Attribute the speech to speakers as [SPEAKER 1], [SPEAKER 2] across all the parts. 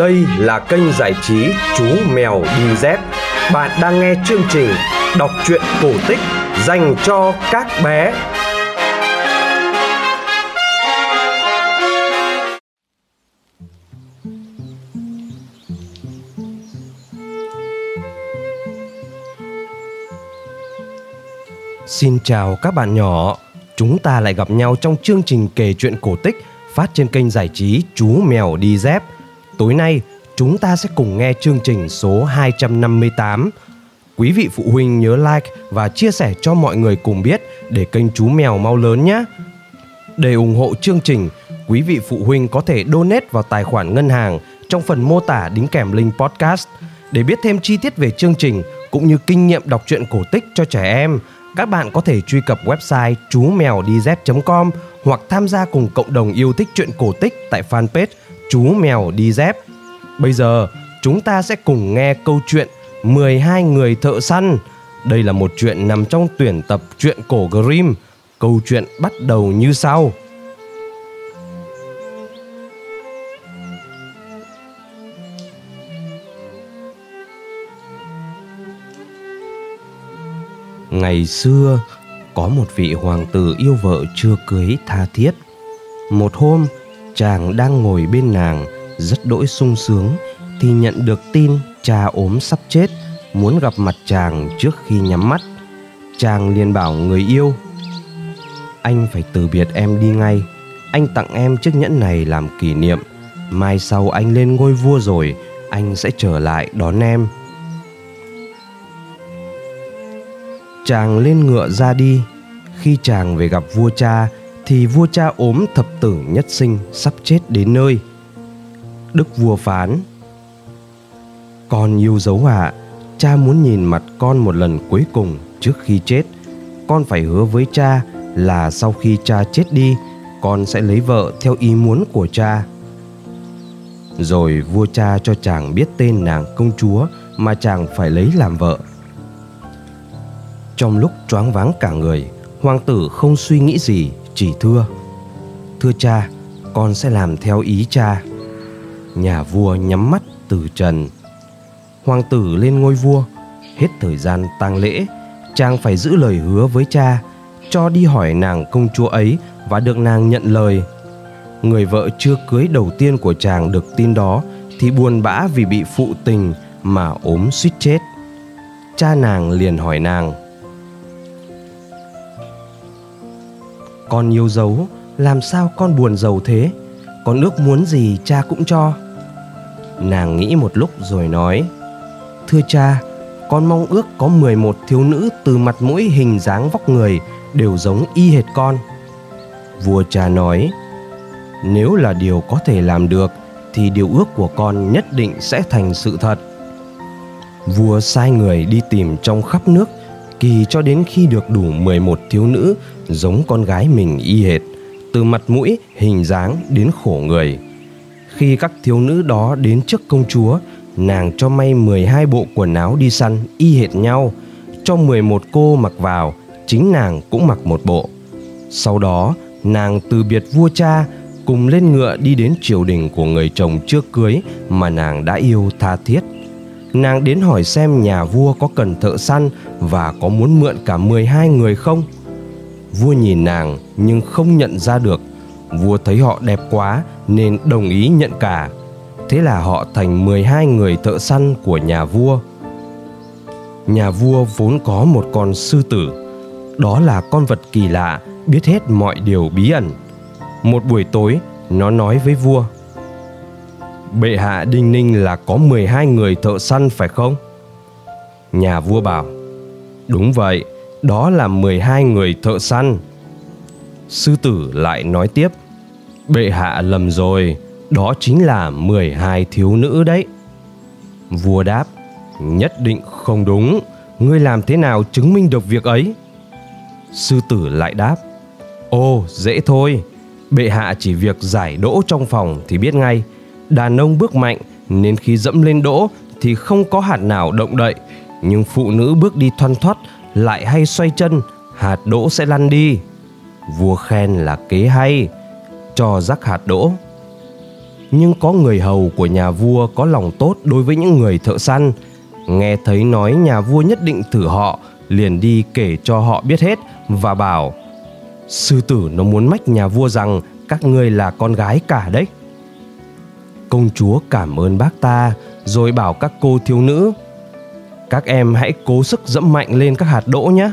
[SPEAKER 1] Đây là kênh giải trí Chú Mèo Đi Dép. Bạn đang nghe chương trình đọc truyện cổ tích dành cho các bé. Xin chào các bạn nhỏ. Chúng ta lại gặp nhau trong chương trình kể chuyện cổ tích phát trên kênh giải trí Chú Mèo Đi Dép. Tối nay, chúng ta sẽ cùng nghe chương trình số 258. Quý vị phụ huynh nhớ like và chia sẻ cho mọi người cùng biết để kênh Chú Mèo mau lớn nhé. Để ủng hộ chương trình, quý vị phụ huynh có thể donate vào tài khoản ngân hàng trong phần mô tả đính kèm link podcast. Để biết thêm chi tiết về chương trình cũng như kinh nghiệm đọc truyện cổ tích cho trẻ em, các bạn có thể truy cập website chú mèo đi com hoặc tham gia cùng cộng đồng yêu thích truyện cổ tích tại fanpage chú mèo đi dép. Bây giờ, chúng ta sẽ cùng nghe câu chuyện 12 người thợ săn. Đây là một chuyện nằm trong tuyển tập truyện cổ Grimm. Câu chuyện bắt đầu như sau. Ngày xưa, có một vị hoàng tử yêu vợ chưa cưới tha thiết. Một hôm, chàng đang ngồi bên nàng, rất đỗi sung sướng, thì nhận được tin cha ốm sắp chết, muốn gặp mặt chàng trước khi nhắm mắt. Chàng liền bảo người yêu, anh phải từ biệt em đi ngay, anh tặng em chiếc nhẫn này làm kỷ niệm. Mai sau anh lên ngôi vua rồi, anh sẽ trở lại đón em. chàng lên ngựa ra đi khi chàng về gặp vua cha thì vua cha ốm thập tử nhất sinh sắp chết đến nơi. Đức vua phán con yêu dấu ạ à, cha muốn nhìn mặt con một lần cuối cùng trước khi chết. Con phải hứa với cha là sau khi cha chết đi con sẽ lấy vợ theo ý muốn của cha. Rồi vua cha cho chàng biết tên nàng công chúa mà chàng phải lấy làm vợ. Trong lúc choáng váng cả người, hoàng tử không suy nghĩ gì, chỉ thưa. Thưa cha, con sẽ làm theo ý cha. Nhà vua nhắm mắt từ trần. Hoàng tử lên ngôi vua, hết thời gian tang lễ, chàng phải giữ lời hứa với cha, cho đi hỏi nàng công chúa ấy và được nàng nhận lời. Người vợ chưa cưới đầu tiên của chàng được tin đó thì buồn bã vì bị phụ tình mà ốm suýt chết. Cha nàng liền hỏi nàng Con yêu dấu, làm sao con buồn giàu thế? Con ước muốn gì cha cũng cho. Nàng nghĩ một lúc rồi nói, Thưa cha, con mong ước có 11 thiếu nữ từ mặt mũi hình dáng vóc người đều giống y hệt con. Vua cha nói, nếu là điều có thể làm được thì điều ước của con nhất định sẽ thành sự thật. Vua sai người đi tìm trong khắp nước kỳ cho đến khi được đủ 11 thiếu nữ giống con gái mình y hệt, từ mặt mũi, hình dáng đến khổ người. Khi các thiếu nữ đó đến trước công chúa, nàng cho may 12 bộ quần áo đi săn y hệt nhau, cho 11 cô mặc vào, chính nàng cũng mặc một bộ. Sau đó, nàng từ biệt vua cha, cùng lên ngựa đi đến triều đình của người chồng trước cưới mà nàng đã yêu tha thiết nàng đến hỏi xem nhà vua có cần thợ săn và có muốn mượn cả 12 người không. Vua nhìn nàng nhưng không nhận ra được. Vua thấy họ đẹp quá nên đồng ý nhận cả. Thế là họ thành 12 người thợ săn của nhà vua. Nhà vua vốn có một con sư tử. Đó là con vật kỳ lạ, biết hết mọi điều bí ẩn. Một buổi tối, nó nói với vua – Bệ hạ Đinh Ninh là có 12 người thợ săn phải không? Nhà vua bảo Đúng vậy, đó là 12 người thợ săn Sư tử lại nói tiếp Bệ hạ lầm rồi, đó chính là 12 thiếu nữ đấy Vua đáp Nhất định không đúng Ngươi làm thế nào chứng minh được việc ấy? Sư tử lại đáp ô dễ thôi Bệ hạ chỉ việc giải đỗ trong phòng thì biết ngay đàn ông bước mạnh nên khi dẫm lên đỗ thì không có hạt nào động đậy. Nhưng phụ nữ bước đi thoăn thoắt lại hay xoay chân, hạt đỗ sẽ lăn đi. Vua khen là kế hay, cho rắc hạt đỗ. Nhưng có người hầu của nhà vua có lòng tốt đối với những người thợ săn. Nghe thấy nói nhà vua nhất định thử họ, liền đi kể cho họ biết hết và bảo, sư tử nó muốn mách nhà vua rằng các ngươi là con gái cả đấy công chúa cảm ơn bác ta, rồi bảo các cô thiếu nữ, các em hãy cố sức dẫm mạnh lên các hạt đỗ nhé.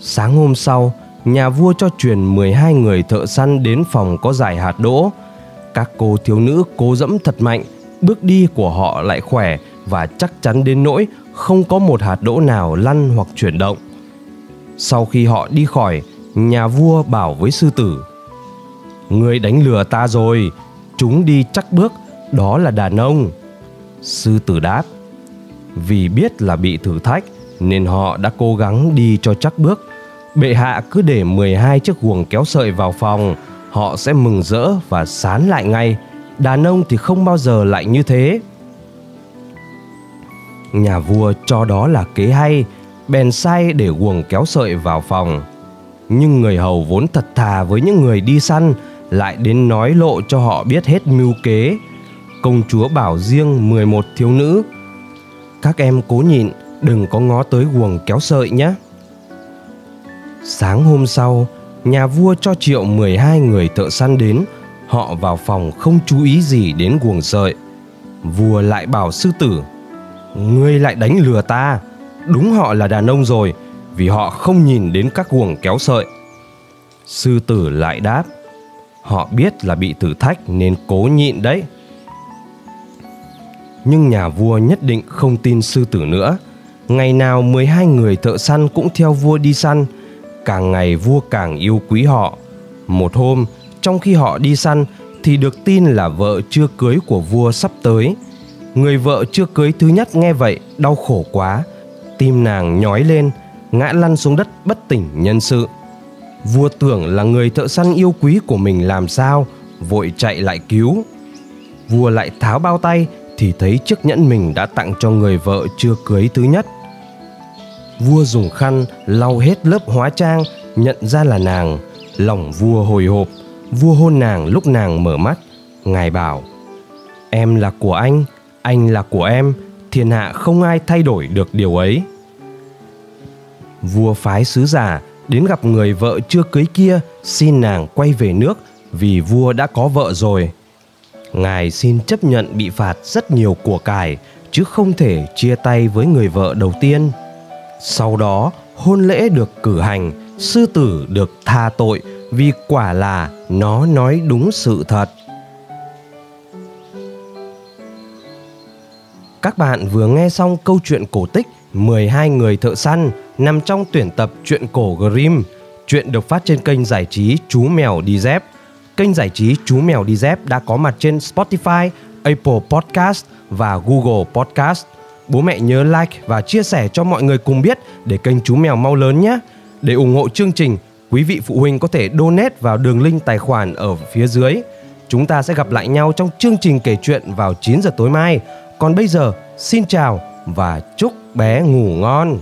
[SPEAKER 1] Sáng hôm sau, nhà vua cho truyền 12 người thợ săn đến phòng có giải hạt đỗ. Các cô thiếu nữ cố dẫm thật mạnh, bước đi của họ lại khỏe và chắc chắn đến nỗi không có một hạt đỗ nào lăn hoặc chuyển động. Sau khi họ đi khỏi, nhà vua bảo với sư tử người đánh lừa ta rồi chúng đi chắc bước, đó là đàn ông. Sư tử đáp, vì biết là bị thử thách nên họ đã cố gắng đi cho chắc bước. Bệ hạ cứ để 12 chiếc guồng kéo sợi vào phòng, họ sẽ mừng rỡ và sán lại ngay. Đàn ông thì không bao giờ lại như thế. Nhà vua cho đó là kế hay, bèn sai để guồng kéo sợi vào phòng. Nhưng người hầu vốn thật thà với những người đi săn lại đến nói lộ cho họ biết hết mưu kế. Công chúa bảo riêng 11 thiếu nữ, các em cố nhịn, đừng có ngó tới guồng kéo sợi nhé. Sáng hôm sau, nhà vua cho triệu 12 người thợ săn đến. Họ vào phòng không chú ý gì đến guồng sợi. Vua lại bảo sư tử, ngươi lại đánh lừa ta. Đúng họ là đàn ông rồi, vì họ không nhìn đến các guồng kéo sợi. Sư tử lại đáp họ biết là bị thử thách nên cố nhịn đấy. Nhưng nhà vua nhất định không tin sư tử nữa. Ngày nào 12 người thợ săn cũng theo vua đi săn. Càng ngày vua càng yêu quý họ. Một hôm, trong khi họ đi săn thì được tin là vợ chưa cưới của vua sắp tới. Người vợ chưa cưới thứ nhất nghe vậy đau khổ quá. Tim nàng nhói lên, ngã lăn xuống đất bất tỉnh nhân sự vua tưởng là người thợ săn yêu quý của mình làm sao, vội chạy lại cứu. Vua lại tháo bao tay thì thấy chiếc nhẫn mình đã tặng cho người vợ chưa cưới thứ nhất. Vua dùng khăn lau hết lớp hóa trang, nhận ra là nàng. Lòng vua hồi hộp, vua hôn nàng lúc nàng mở mắt. Ngài bảo, em là của anh anh là của em, thiên hạ không ai thay đổi được điều ấy. Vua phái sứ giả đến gặp người vợ chưa cưới kia, xin nàng quay về nước vì vua đã có vợ rồi. Ngài xin chấp nhận bị phạt rất nhiều của cải, chứ không thể chia tay với người vợ đầu tiên. Sau đó, hôn lễ được cử hành, sư tử được tha tội vì quả là nó nói đúng sự thật. Các bạn vừa nghe xong câu chuyện cổ tích 12 người thợ săn nằm trong tuyển tập truyện cổ Grimm. Chuyện được phát trên kênh giải trí Chú Mèo Đi Dép. Kênh giải trí Chú Mèo Đi Dép đã có mặt trên Spotify, Apple Podcast và Google Podcast. Bố mẹ nhớ like và chia sẻ cho mọi người cùng biết để kênh Chú Mèo mau lớn nhé. Để ủng hộ chương trình, quý vị phụ huynh có thể donate vào đường link tài khoản ở phía dưới. Chúng ta sẽ gặp lại nhau trong chương trình kể chuyện vào 9 giờ tối mai. Còn bây giờ, xin chào và chúc bé ngủ ngon.